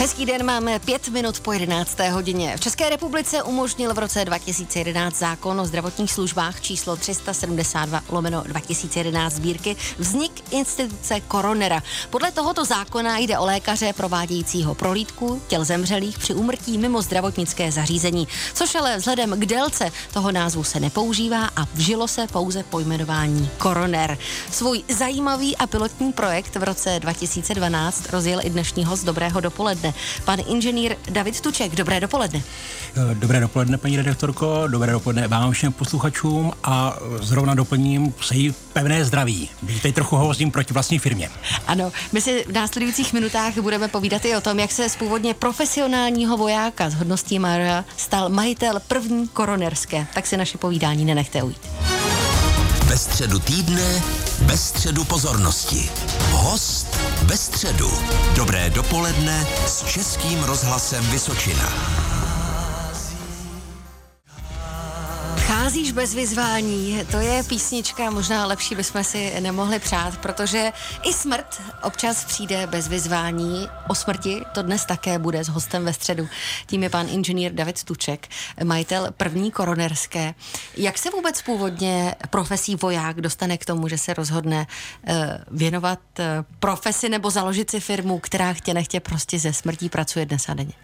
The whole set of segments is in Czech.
Hezký den, máme pět minut po 11. hodině. V České republice umožnil v roce 2011 zákon o zdravotních službách číslo 372 lomeno 2011 sbírky vznik instituce koronera. Podle tohoto zákona jde o lékaře provádějícího prohlídku těl zemřelých při úmrtí mimo zdravotnické zařízení, což ale vzhledem k délce toho názvu se nepoužívá a vžilo se pouze pojmenování koroner. Svůj zajímavý a pilotní projekt v roce 2012 rozjel i dnešní host Dobrého dopoledne pan inženýr David Tuček. Dobré dopoledne. Eh, dobré dopoledne, paní redaktorko, dobré dopoledne vám všem posluchačům a zrovna doplním přeji pevné zdraví. Teď trochu hovořím proti vlastní firmě. Ano, my si v následujících minutách budeme povídat i o tom, jak se z původně profesionálního vojáka s hodností Mara stal majitel první koronerské. Tak si naše povídání nenechte ujít. Ve středu týdne, bez středu pozornosti. Host bez středu. Dobré dopoledne s Českým rozhlasem Vysočina. Cházíš bez vyzvání, to je písnička, možná lepší bychom si nemohli přát, protože i smrt občas přijde bez vyzvání. O smrti to dnes také bude s hostem ve středu. Tím je pan inženýr David Tuček, majitel první koronerské. Jak se vůbec původně profesí voják dostane k tomu, že se rozhodne uh, věnovat uh, profesi nebo založit si firmu, která chtě nechtě prostě ze smrtí pracuje dnes a denně?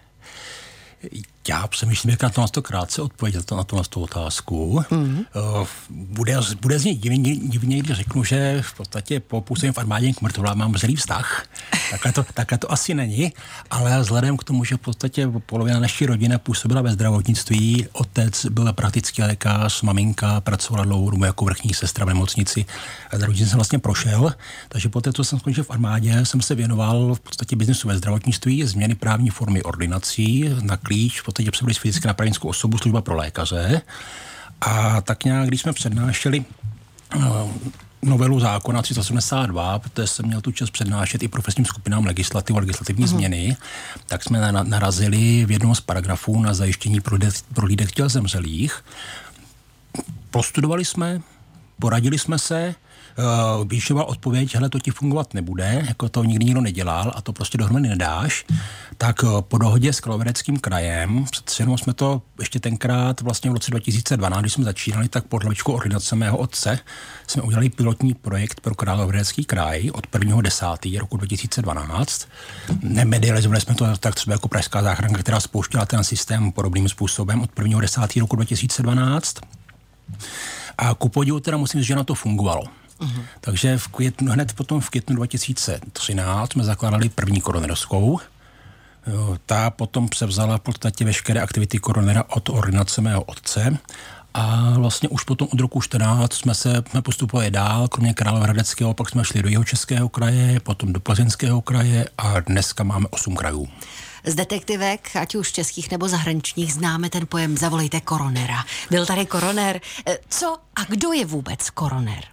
Já přemýšlím, jak na to, na to krátce odpovědět na to, na tu otázku. Mm-hmm. Bude, bude z něj divně, divně, když řeknu, že v podstatě po působení v armádě k mrtvolám mám zlý vztah. Takhle to, takhle to asi není, ale vzhledem k tomu, že v podstatě polovina naší rodiny působila ve zdravotnictví, otec byl praktický lékař, maminka pracovala dlouhou dobu jako vrchní sestra v nemocnici. A zdravotnictví jsem vlastně prošel, takže po té, co jsem skončil v armádě, jsem se věnoval v podstatě biznesu ve zdravotnictví, změny právní formy ordinací na klíč, podstatě působili fyzicky na právnickou osobu, služba pro lékaře. A tak nějak, když jsme přednášeli uh, novelu zákona 372, protože jsem měl tu čas přednášet i profesním skupinám legislativu a legislativní uh-huh. změny, tak jsme narazili v jednom z paragrafů na zajištění prohlídek těl zemřelých. Prostudovali jsme, poradili jsme se, uh, píšova odpověď, hele, to ti fungovat nebude, jako to nikdy nikdo nedělal a to prostě dohromady nedáš, tak uh, po dohodě s Kalovereckým krajem, přece jenom jsme to ještě tenkrát vlastně v roce 2012, když jsme začínali, tak pod hlavičkou ordinace mého otce jsme udělali pilotní projekt pro Královérecký kraj od 1.10. roku 2012. Nemedializovali jsme to tak třeba jako Pražská záchranka, která spouštěla ten systém podobným způsobem od 1.10. roku 2012. A ku podivu teda musím říct, že na to fungovalo. Uh-huh. Takže v květnu, hned potom v květnu 2013 jsme zakládali první koronerskou. Ta potom převzala v podstatě veškeré aktivity koronera od ordinace mého otce a vlastně už potom od roku 14 jsme se jsme postupovali dál, kromě Královéhradeckého, pak jsme šli do jeho českého kraje, potom do Plzeňského kraje a dneska máme 8 krajů. Z detektivek, ať už českých nebo zahraničních, známe ten pojem zavolejte koronera. Byl tady koroner. E, co a kdo je vůbec koroner?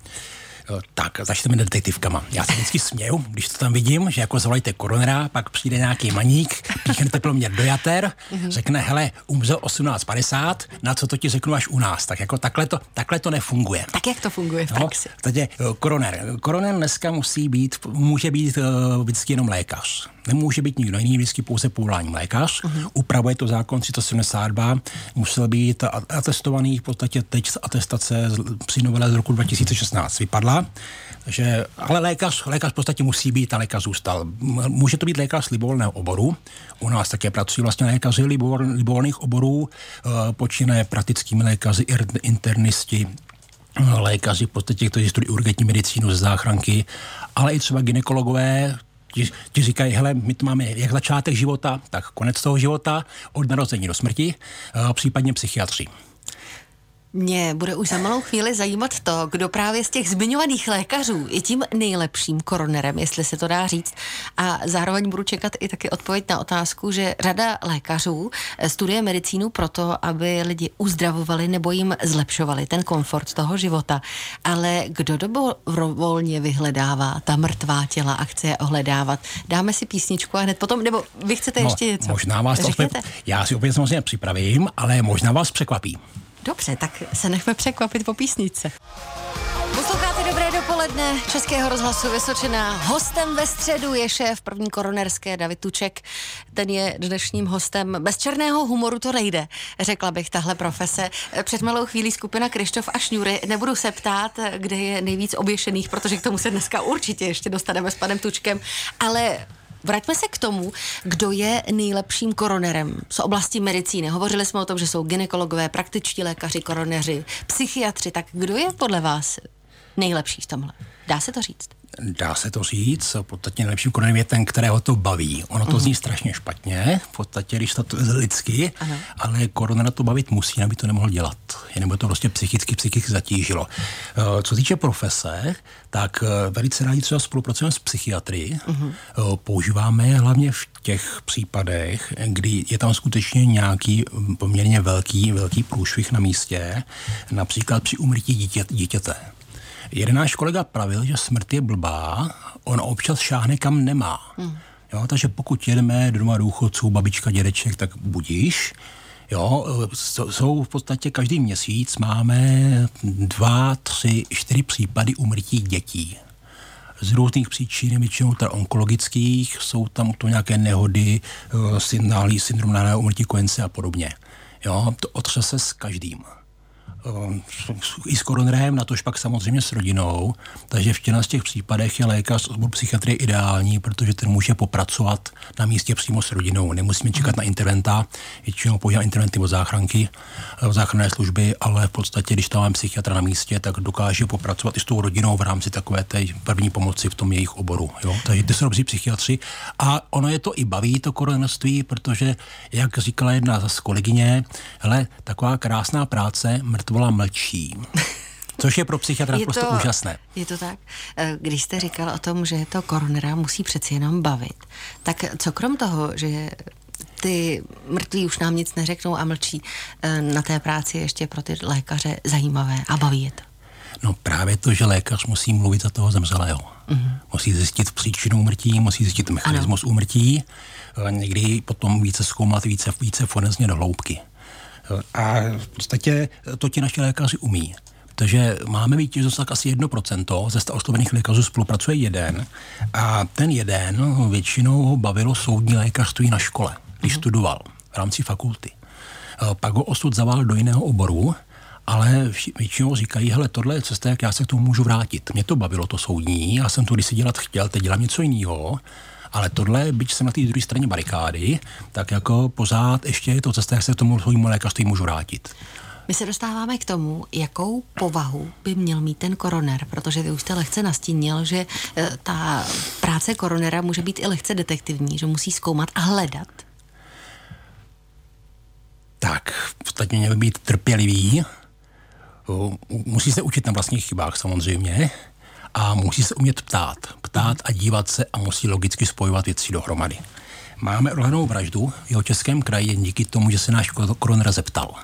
Eh, tak, začneme detektivkama. Já se vždycky směju, když to tam vidím, že jako zavolejte koronera, pak přijde nějaký maník, píchne teploměr do jater, mm-hmm. řekne, hele, umřel 18.50, na co to ti řeknu až u nás. Tak jako takhle to, takhle to nefunguje. Tak jak to funguje v no, praxi? Takže eh, koroner. Koroner dneska musí být, může být uh, vždycky jenom lékař. Nemůže být nikdo jiný, vždycky pouze povolání lékař. Uh-huh. Upravuje to zákon 372, musel být atestovaný v podstatě teď atestace při novele z roku 2016 vypadla. Takže, ale lékař, lékař v podstatě musí být a lékař zůstal. Může to být lékař libovolného oboru. U nás také pracují vlastně lékaři libovolných oborů, eh, počínaje praktickými lékaři, internisti, eh, lékaři v podstatě, kteří studují urgentní medicínu ze záchranky, ale i třeba ginekologové, ti, ti říkají, hele, my to máme jak začátek života, tak konec toho života, od narození do smrti, eh, případně psychiatři. Mě bude už za malou chvíli zajímat to, kdo právě z těch zmiňovaných lékařů je tím nejlepším koronerem, jestli se to dá říct. A zároveň budu čekat i taky odpověď na otázku, že řada lékařů eh, studuje medicínu proto, aby lidi uzdravovali nebo jim zlepšovali ten komfort toho života. Ale kdo dobrovolně vyhledává ta mrtvá těla a chce je ohledávat? Dáme si písničku a hned potom, nebo vy chcete no, ještě něco? Možná vás to opět, já si opět samozřejmě připravím, ale možná vás překvapí. Dobře, tak se nechme překvapit po písnice. Posloucháte Dobré dopoledne Českého rozhlasu Vysočená. Hostem ve středu je šéf první koronerské David Tuček. Ten je dnešním hostem. Bez černého humoru to nejde, řekla bych tahle profese. Před malou chvílí skupina Krištof a Šňůry. Nebudu se ptát, kde je nejvíc oběšených, protože k tomu se dneska určitě ještě dostaneme s panem Tučkem. Ale Vraťme se k tomu, kdo je nejlepším koronerem z oblasti medicíny. Hovořili jsme o tom, že jsou ginekologové, praktičtí lékaři, koroneři, psychiatři. Tak kdo je podle vás nejlepší v tomhle? Dá se to říct? Dá se to říct, v podstatě nejlepším koronerem je ten, kterého to baví. Ono to uh-huh. zní strašně špatně, v podstatě, když to je lidsky, uh-huh. ale koronera to bavit musí, aby to nemohl dělat. Jenom by to prostě psychicky, psychicky zatížilo. Eh, co týče profese, tak eh, velice rádi třeba spolupracujeme s psychiatry. Uh-huh. Používáme hlavně v těch případech, kdy je tam skutečně nějaký poměrně velký, velký průšvih na místě, například při umrtí dítě, dítěte. Jeden náš kolega pravil, že smrt je blbá, on občas šáhne kam nemá. Hmm. Jo, takže pokud jedeme do doma důchodců, babička, dědeček, tak budíš. Jo, jsou v podstatě každý měsíc máme dva, tři, čtyři případy umrtí dětí. Z různých příčin, většinou teda onkologických, jsou tam to nějaké nehody, eh, syndrom náhlého umrtí kojence a podobně. Jo, to otřese s každým. Eh, i s koronerem, na tož pak samozřejmě s rodinou. Takže v těch, z těch případech je lékař z oboru psychiatrie ideální, protože ten může popracovat na místě přímo s rodinou. Nemusíme čekat na interventa, většinou používá interventy od záchranky, od eh, záchranné služby, ale v podstatě, když tam máme psychiatra na místě, tak dokáže popracovat i s tou rodinou v rámci takové té první pomoci v tom jejich oboru. Jo? Takže ty jsou dobří psychiatři. A ono je to i baví, to koronerství, protože, jak říkala jedna z kolegyně, hele, taková krásná práce, mrtvá mrtvola mlčí. Což je pro psychiatra je prostě úžasné. Je to tak. Eh, když jste říkal o tom, že to koronera musí přeci jenom bavit, tak co krom toho, že ty mrtví už nám nic neřeknou a mlčí, eh, na té práci ještě pro ty lékaře zajímavé a baví je to? No právě to, že lékař musí mluvit za toho zemřelého. Mm-hmm. Musí zjistit příčinu úmrtí, musí zjistit mechanismus ano. úmrtí, eh, někdy potom více zkoumat, více, více forenzně do hloubky. A v podstatě to ti naši lékaři umí. Takže máme vítězost tak asi 1%, ze 100 oslovených lékařů spolupracuje jeden a ten jeden většinou ho bavilo soudní lékařství na škole, když mm. studoval v rámci fakulty. Pak ho osud zavál do jiného oboru, ale většinou říkají, hele, tohle je cesta, jak já se k tomu můžu vrátit. Mě to bavilo, to soudní, já jsem to když si dělat chtěl, teď dělám něco jiného ale tohle, byť jsem na té druhé straně barikády, tak jako pořád ještě je to cesta, jak se k tomu svojmu lékařství můžu vrátit. My se dostáváme k tomu, jakou povahu by měl mít ten koroner, protože vy už jste lehce nastínil, že e, ta práce koronera může být i lehce detektivní, že musí zkoumat a hledat. Tak, v podstatě měl být trpělivý, musí se učit na vlastních chybách samozřejmě, a musí se umět ptát. Ptát a dívat se a musí logicky spojovat věci dohromady. Máme odhalenou vraždu v jeho českém kraji díky tomu, že se náš koroner zeptal.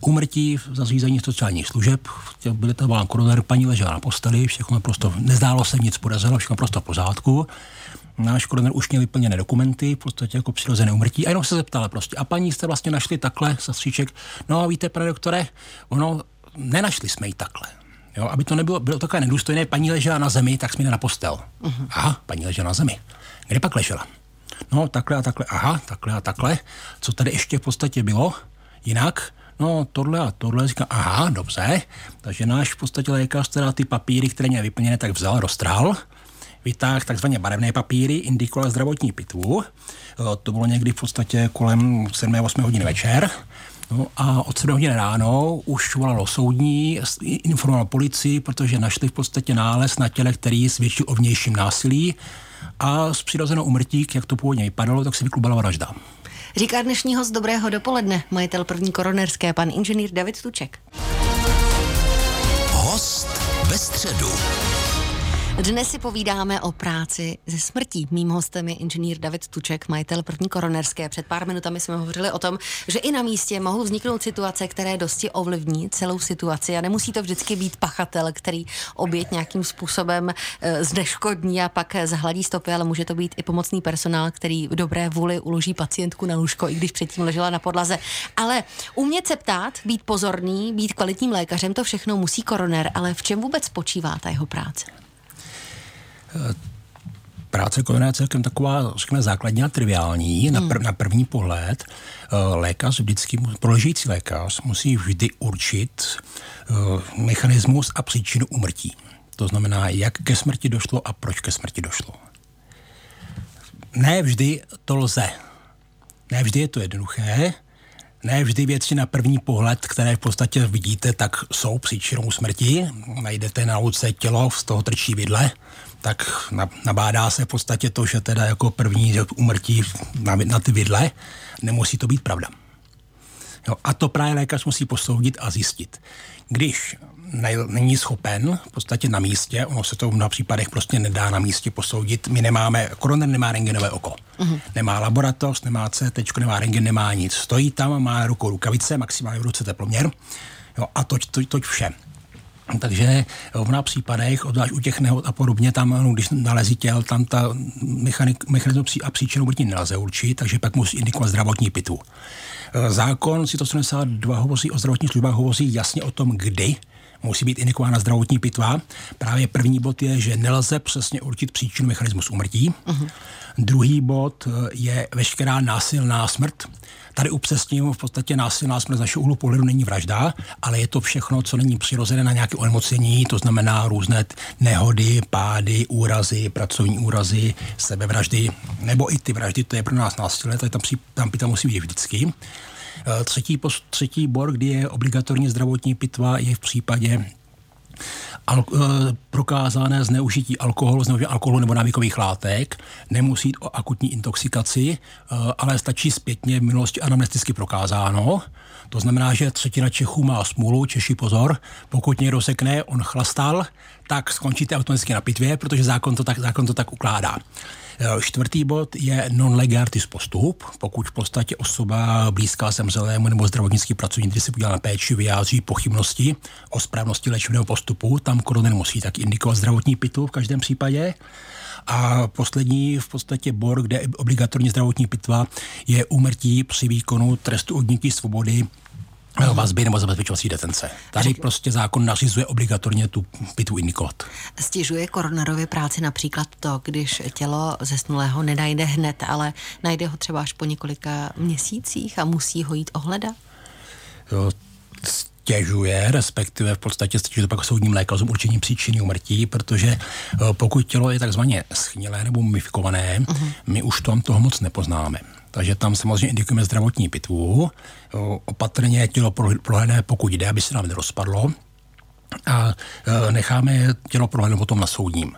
Úmrtí v zařízení sociálních služeb, byly to vám koroner, paní ležela na posteli, všechno prostě, nezdálo se nic podařilo, všechno prostě v pořádku. Náš koroner už měl vyplněné dokumenty, v podstatě jako přirozené umrtí. A jenom se zeptala prostě, a paní jste vlastně našli takhle, sastříček, no a víte, pane doktore, ono, nenašli jsme ji takhle. Jo, aby to nebylo bylo takové nedůstojné, paní ležela na zemi, tak jsme jde na postel. Uh-huh. Aha, paní ležela na zemi. Kde pak ležela? No, takhle a takhle, aha, takhle a takhle. Co tady ještě v podstatě bylo? Jinak? No, tohle a tohle. Říká, aha, dobře. Takže náš v podstatě lékař teda ty papíry, které měl vyplněné, tak vzal, roztrhal, vytáhl takzvaně barevné papíry, indikoval zdravotní pitvu. To bylo někdy v podstatě kolem 7-8 hodin večer. No a od 7 hodin ráno už volalo soudní, informoval policii, protože našli v podstatě nález na těle, který svědčil o vnějším násilí a s přirozenou umrtí, jak to původně vypadalo, tak se vyklubala vražda. Říká dnešní host Dobrého dopoledne, majitel první koronerské, pan inženýr David Tuček. Host ve středu. Dnes si povídáme o práci ze smrtí. Mým hostem je inženýr David Tuček, majitel první koronerské. Před pár minutami jsme hovořili o tom, že i na místě mohou vzniknout situace, které dosti ovlivní celou situaci a nemusí to vždycky být pachatel, který oběť nějakým způsobem e, zneškodní a pak zahladí stopy, ale může to být i pomocný personál, který v dobré vůli uloží pacientku na lůžko, i když předtím ležela na podlaze. Ale umět se ptát, být pozorný, být kvalitním lékařem, to všechno musí koroner, ale v čem vůbec spočívá ta jeho práce? Práce kolena je celkem taková, řekněme, základní a triviální. Na, prv, na první pohled eh, lékař vždycky, proležící lékař musí vždy určit uh, mechanismus a příčinu umrtí. To znamená, jak ke smrti došlo a proč ke smrti došlo. Ne vždy to lze. Ne vždy je to jednoduché. Ne vždy věci na první pohled, které v podstatě vidíte, tak jsou příčinou smrti. Najdete na louce tělo, z toho trčí vidle, tak nabádá se v podstatě to, že teda jako první umrtí na, na ty vidle, nemusí to být pravda. Jo, a to právě lékař musí posoudit a zjistit. Když ne, není schopen v podstatě na místě, ono se to na případech prostě nedá na místě posoudit. My nemáme, koroner nemá rengenové oko. Uh-huh. Nemá laboratoř, nemá CT, nemá rengen, nemá nic. Stojí tam, má rukou rukavice, maximálně v ruce teploměr. Jo, a toť, toť, toť vše. Takže v mnoha případech, obzvlášť u těch nehod a podobně, tam, no, když nalezí těl, tam ta mechanik, mechanismus a příčinu umrtí nelze určit, takže pak musí indikovat zdravotní pitu. E, zákon si to 72 hovoří o zdravotních službách, hovoří jasně o tom, kdy musí být indikována zdravotní pitva. Právě první bod je, že nelze přesně určit příčinu mechanismus umrtí. Uh-huh. Druhý bod e, je veškerá násilná smrt. Tady upřesním, v podstatě násilná smrt z našeho úhlu pohledu není vražda, ale je to všechno, co není přirozené na nějaké onemocnění, to znamená různé nehody, pády, úrazy, pracovní úrazy, sebevraždy, nebo i ty vraždy, to je pro nás násilné, tady tam, tam pita musí být vždycky. E, třetí, třetí bor, kdy je obligatorní zdravotní pitva, je v případě al, e, prokázané zneužití alkoholu, zneužití alkoholu nebo návykových látek. Nemusí jít o akutní intoxikaci, e, ale stačí zpětně v minulosti anamnesticky prokázáno. To znamená, že třetina Čechů má smůlu, Češi pozor, pokud někdo sekne, on chlastal, tak skončíte automaticky na pitvě, protože zákon to tak, zákon to tak ukládá. Eh, čtvrtý bod je non legatis postup, pokud v podstatě osoba blízká zemřelému nebo zdravotnický pracovník, který se podílá na péči, vyjádří pochybnosti o správnosti léčebného postupu, tam koroner musí tak indikovat zdravotní pitu v každém případě. A poslední v podstatě bor, kde je obligatorní zdravotní pitva, je úmrtí při výkonu trestu odnětí svobody vazby nebo zabezpečovací detence. Tady prostě zákon nařizuje obligatorně tu pitvu indikovat. Stěžuje koronarově práci například to, když tělo zesnulého nenajde hned, ale najde ho třeba až po několika měsících a musí ho jít ohledat? Jo, stěžuje, respektive v podstatě stěžuje to pak soudním lékařům určení příčiny umrtí, protože eh, pokud tělo je takzvaně schnilé nebo mumifikované, uh-huh. my už tam toho moc nepoznáme. Takže tam samozřejmě indikujeme zdravotní pitvu, opatrně tělo prohledné, pokud jde, aby se nám nerozpadlo a e, necháme tělo prohlédnout potom na soudním.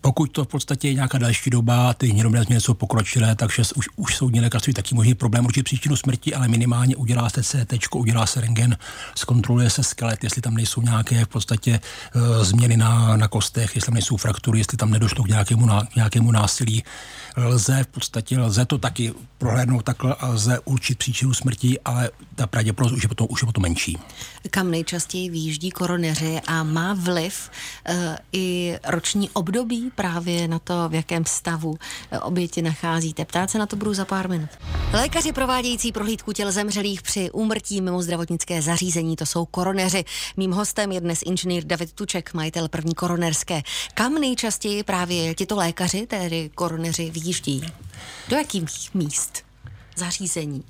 Pokud to v podstatě je nějaká další doba, ty hnědobné změny jsou pokročilé, takže už, už soudní lékařství taky možný problém určit příčinu smrti, ale minimálně udělá se CT, udělá se rengen, zkontroluje se skelet, jestli tam nejsou nějaké v podstatě uh, změny na, na kostech, jestli tam nejsou fraktury, jestli tam nedošlo k nějakému, ná, nějakému násilí. Lze v podstatě, lze to taky prohlédnout takhle a lze určit příčinu smrti, ale ta pravděpodobnost už je potom, už je potom menší. Kam nejčastěji výjíždí koroneři a má vliv uh, i roční období právě na to, v jakém stavu eh, oběti nacházíte. Ptát se na to budu za pár minut. Lékaři provádějící prohlídku těl zemřelých při úmrtí mimo zdravotnické zařízení, to jsou koroneři. Mým hostem je dnes inženýr David Tuček, majitel první koronerské. Kam nejčastěji právě tito lékaři, tedy koroneři, vyjíždí? Do jakých míst? Zařízení?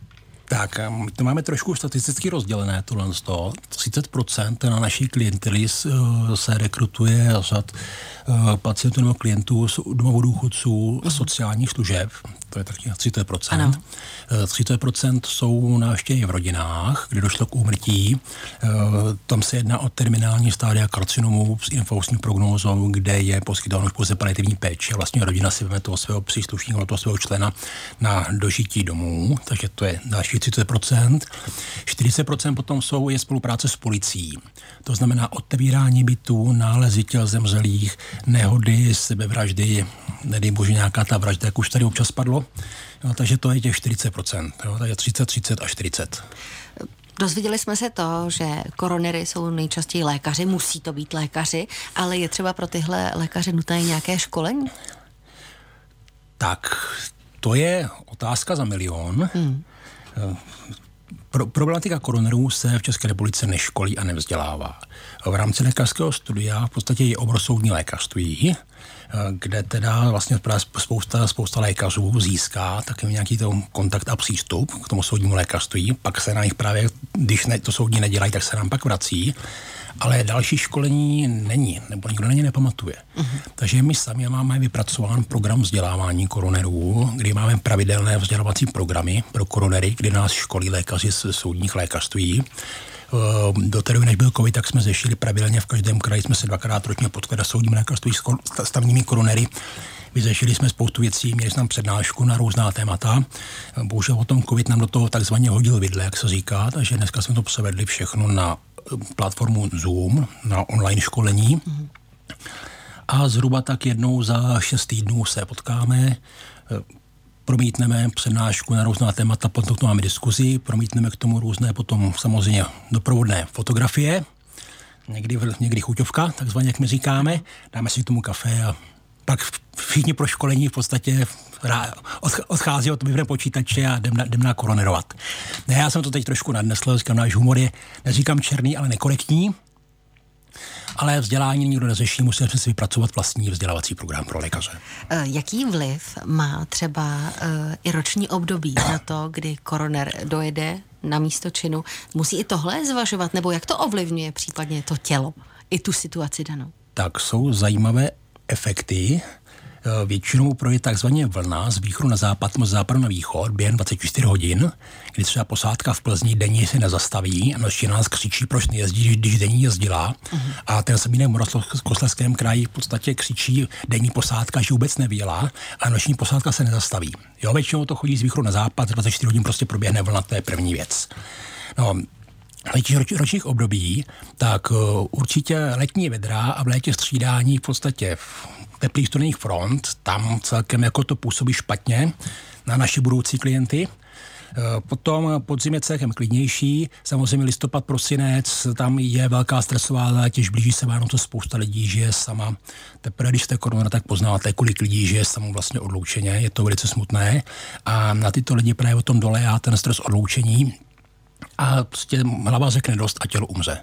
Tak, my to máme trošku statisticky rozdělené, tohle z toho. 30% na naší klientely eh, se rekrutuje řad eh, pacientů nebo klientů z domovů důchodců a sociálních služeb. To je taky 30%. Ano. 30% jsou návštěvy v rodinách, kde došlo k úmrtí. Tam se jedná o terminální stádia karcinomu s infousní prognózou, kde je poskytováno pouze paliativní péče. Vlastně rodina si vezme toho svého příslušníka, toho svého člena na dožití domů, takže to je další 30%. 40% potom jsou je spolupráce s policií. To znamená otevírání bytů, nálezy těl zemřelých, nehody, sebevraždy, nedej bože nějaká ta vražda, jak už tady občas padlo. Jo, takže to je těch 40%, jo, takže 30, 30 a 40. Dozvěděli jsme se to, že koronery jsou nejčastěji lékaři, musí to být lékaři, ale je třeba pro tyhle lékaře nutné nějaké školení? Tak, to je otázka za milion. Hmm. Pro, problematika koronerů se v České republice neškolí a nevzdělává. V rámci lékařského studia v podstatě je obrosoudní lékařství, kde teda vlastně spousta, spousta lékařů získá taky nějaký to kontakt a přístup k tomu soudnímu lékařství, pak se na nich právě, když ne, to soudní nedělají, tak se nám pak vrací ale další školení není, nebo nikdo na ně nepamatuje. Uh-huh. Takže my sami máme vypracován program vzdělávání koronerů, kdy máme pravidelné vzdělávací programy pro koronery, kdy nás školí lékaři z soudních lékařství. Ehm, do té doby, než byl COVID, tak jsme zešili pravidelně v každém kraji, jsme se dvakrát ročně potkali na soudním lékařství s stavními koronery. Vyřešili jsme spoustu věcí, měli jsme tam přednášku na různá témata. Bohužel o tom COVID nám do toho takzvaně hodil vidle, jak se říká, takže dneska jsme to převedli všechno na platformu Zoom na online školení. A zhruba tak jednou za šest týdnů se potkáme, promítneme přednášku na různá témata, potom tomu máme diskuzi, promítneme k tomu různé potom samozřejmě doprovodné fotografie, někdy, někdy chuťovka, takzvaně, jak my říkáme, dáme si k tomu kafe a pak všichni pro školení v podstatě odchází od vyvne počítače a jdem na, jdem na koronerovat. Ne, já jsem to teď trošku nadnesl, říkám, náš humor je, neříkám černý, ale nekorektní, ale vzdělání nikdo neřeší, musíme si vypracovat vlastní vzdělávací program pro lékaře. Eh, jaký vliv má třeba uh, i roční období na to, kdy koroner dojede na místo činu? Musí i tohle zvažovat, nebo jak to ovlivňuje případně to tělo, i tu situaci danou? Tak jsou zajímavé efekty, Eh, většinou projde takzvaně vlna z východu na západ, z západu na východ během 24 hodin, kdy třeba posádka v Plzni denně se nezastaví a noční nás křičí, proč nejezdí, když denní jezdila. Uh-huh. A ten samý v Kosleckém kraji v podstatě křičí denní posádka, že vůbec nevěla a noční posádka se nezastaví. Jo, většinou to chodí z východu na západ, 24 hodin prostě proběhne vlna, to je první věc. No, letních roč, ročních období, tak uh, určitě letní vedra a v létě střídání v podstatě teplých studených front, tam celkem jako to působí špatně na naše budoucí klienty. Eh, potom podzim je celkem klidnější, samozřejmě listopad, prosinec, tam je velká stresová zátěž, blíží se Vánoce, spousta lidí žije sama. Teprve, když jste korona, tak poznáte, kolik lidí žije samo vlastně odloučeně, je to velice smutné. A na tyto lidi právě o tom dole já ten stres odloučení a prostě hlava řekne dost a tělo umře.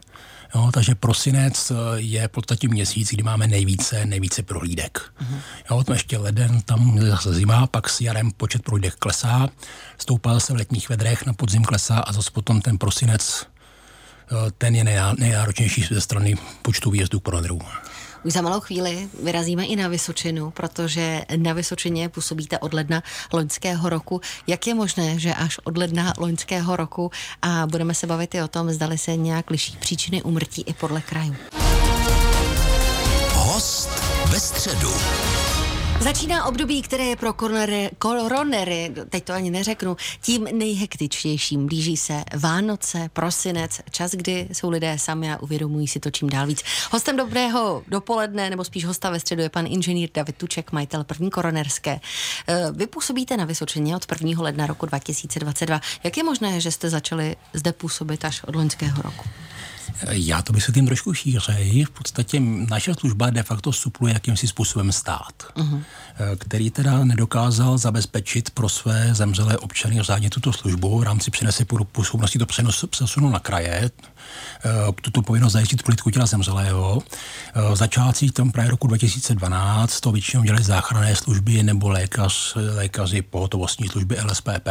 Jo, takže prosinec eh, je v podstatě měsíc, kdy máme nejvíce, nejvíce prohlídek. Uh-huh. Jo, tam ještě leden, tam je zase zima, pak s jarem počet prohlídek klesá, stoupá se v letních vedrech, na podzim klesá a zase potom ten prosinec, eh, ten je nejnáročnější ze strany počtu výjezdů koronerů. Už za malou chvíli vyrazíme i na Vysočinu, protože na Vysočině působíte od ledna loňského roku. Jak je možné, že až od ledna loňského roku a budeme se bavit i o tom, zdali se nějak liší příčiny umrtí i podle krajů. Host ve středu. Začíná období, které je pro koronery, koronery, teď to ani neřeknu, tím nejhektičtějším. Blíží se Vánoce, prosinec, čas, kdy jsou lidé sami a uvědomují si to čím dál víc. Hostem dobrého dopoledne, nebo spíš hosta ve středu je pan inženýr David Tuček, majitel první koronerské. Eh, vy působíte na Vysočině od 1. ledna roku 2022. Jak je možné, že jste začali zde působit až od loňského roku? Já to vysvětlím trošku šířej. V podstatě naše služba de facto supluje jakýmsi způsobem stát, uh-huh. který teda nedokázal zabezpečit pro své zemřelé občany řádně tuto službu. V rámci přenese působnosti to přenos, přesunu na kraje, eh, tuto povinnost zajistit politiku těla zemřelého. V eh, začátcích tam právě roku 2012 to většinou dělali záchranné služby nebo lékař, lékaři pohotovostní služby LSPP.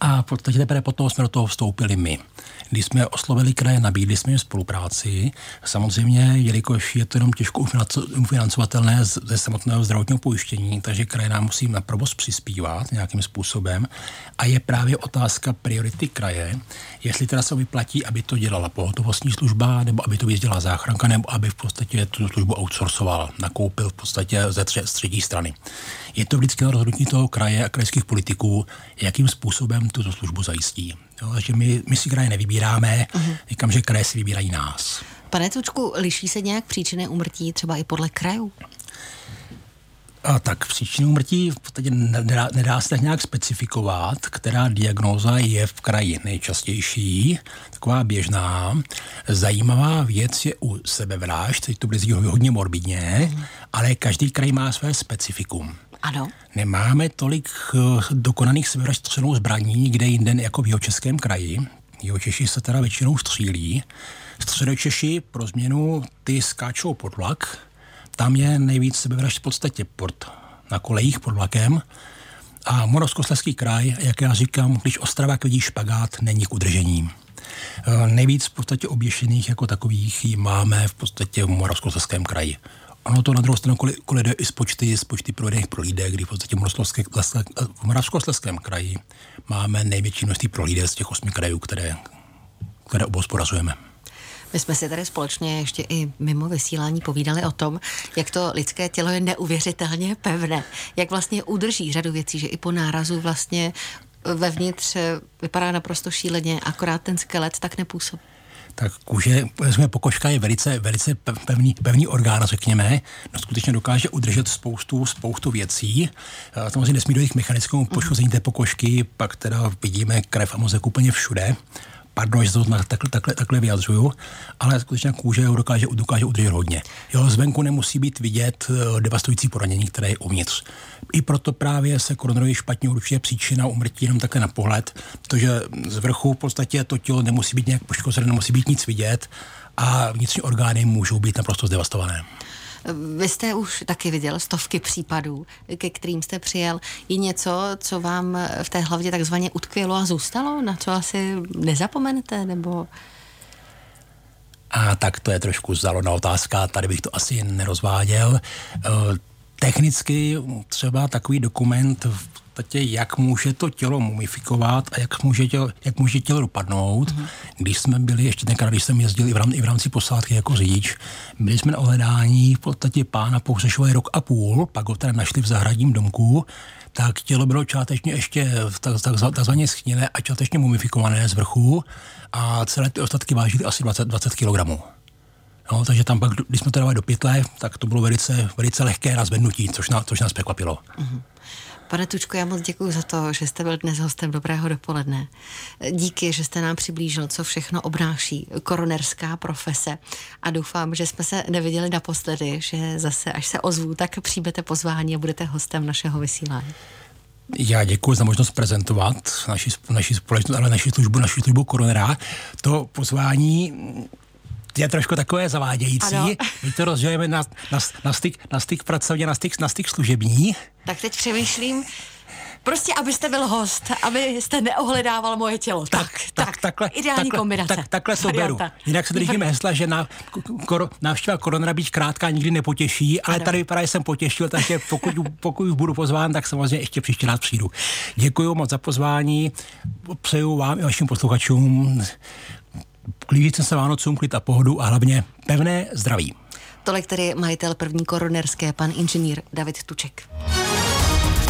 A v podstatě teprve potom jsme do toho vstoupili my. Když jsme oslovili kraje, nabídli jsme jim spolupráci. Samozřejmě, jelikož je to jenom těžko ufinancovatelné ze samotného zdravotního pojištění, takže kraje nám musí na provoz přispívat nějakým způsobem. A je právě otázka priority kraje, jestli teda se vyplatí, aby to dělala pohotovostní služba, nebo aby to vyjezdila záchranka, nebo aby v podstatě tu službu outsourcoval, nakoupil v podstatě ze třetí strany. Je to vždycky na rozhodnutí toho kraje a krajských politiků, jakým způsobem tuto službu zajistí. Jo, takže my, my si kraje nevybíráme, uh-huh. říkám, že kraje si vybírají nás. Pane Tučku, liší se nějak příčiny umrtí třeba i podle krajů? A tak příčinu umrtí v podstatě nedá, nedá se tak nějak specifikovat, která diagnóza je v kraji nejčastější, taková běžná. Zajímavá věc je u sebevrážd, teď to bude hodně morbidně, mm. ale každý kraj má své specifikum. Ano. Nemáme tolik eh, dokonaných sebevražd střelnou zbraní nikde jinde jako v českém kraji. Češi se teda většinou střílí. Středočeši pro změnu ty skáčou pod vlak. Tam je nejvíc sebevražd v podstatě pod, na kolejích pod vlakem. A Moravskoslezský kraj, jak já říkám, když Ostravák vidí špagát, není k udržení. Eh, nejvíc v podstatě oběšených jako takových máme v podstatě v Moravskoslezském kraji. Ono to na druhou stranu koliduje i s počty, s počty provedených prohlídek, kdy v podstatě v Moravskoslezském kraji máme největší množství prohlídek z těch osmi krajů, které, které obospodazujeme. My jsme si tady společně ještě i mimo vysílání povídali o tom, jak to lidské tělo je neuvěřitelně pevné, jak vlastně udrží řadu věcí, že i po nárazu vlastně vevnitř vypadá naprosto šíleně, akorát ten skelet tak nepůsobí tak kůže, jsme pokožka je velice, velice pevný, pevný orgán, řekněme, no skutečně dokáže udržet spoustu, spoustu věcí. Samozřejmě nesmí dojít k mechanickému poškození té pokožky, pak teda vidíme krev a mozek úplně všude pardon, že to takhle, takhle, takhle vyjadřuju, ale skutečně kůže ho dokáže, dokáže udržet hodně. Jo, zvenku nemusí být vidět eh, devastující poranění, které je uvnitř. I proto právě se koronavirus špatně určuje příčina umrtí jenom také na pohled, protože z vrchu v podstatě to tělo nemusí být nějak poškozené, nemusí být nic vidět a vnitřní orgány můžou být naprosto zdevastované. Vy jste už taky viděl stovky případů, ke kterým jste přijel. Je něco, co vám v té hlavě takzvaně utkvělo a zůstalo? Na co asi nezapomenete? Nebo... A tak to je trošku založená otázka, tady bych to asi nerozváděl. Eh, technicky třeba takový dokument v podstatě, jak může to tělo mumifikovat a jak může tělo, jak může tělo dopadnout. Mm-hmm. Když jsme byli, ještě tenkrát, když jsem jezdil i v, rámci, i v rámci posádky jako řidič, byli jsme na ohledání v podstatě pána pohřešovali rok a půl, pak ho teda našli v zahradním domku, tak tělo bylo částečně ještě takzvaně schnilé a částečně mumifikované z vrchu a celé ty ostatky vážily asi 20, 20 kg. No, takže tam pak, když jsme to dávali do pytle, tak to bylo velice, velice lehké na zvednutí, což, na, což nás překvapilo. Mm-hmm. Pane Tučko, já moc děkuji za to, že jste byl dnes hostem Dobrého dopoledne. Díky, že jste nám přiblížil, co všechno obnáší koronerská profese a doufám, že jsme se neviděli naposledy, že zase, až se ozvu, tak přijmete pozvání a budete hostem našeho vysílání. Já děkuji za možnost prezentovat naši, naši společnost, ale naši službu, naši službu koronera. To pozvání je trošku takové zavádějící. Ano. My to rozdělujeme na, na, na, styk, na styk pracovně, na styk, na styk služební. Tak teď přemýšlím, Prostě, abyste byl host, abyste neohledával moje tělo. Tak, tak, tak, tak takhle, ideální takhle, kombinace. Tak, takhle to beru. Jinak se držíme hesla, že na, kor, návštěva koronera být krátká nikdy nepotěší, ale ano. tady vypadá, že jsem potěšil, takže pokud, pokud už budu pozván, tak samozřejmě ještě příště rád přijdu. Děkuji moc za pozvání, přeju vám i vašim posluchačům Klížíte se Vánocům, klid a pohodu a hlavně pevné zdraví. Tolik tedy majitel první koronerské, pan inženýr David Tuček.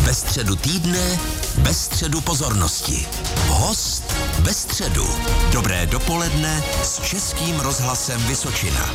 Ve středu týdne, bez středu pozornosti. Host bez středu. Dobré dopoledne s Českým rozhlasem Vysočina.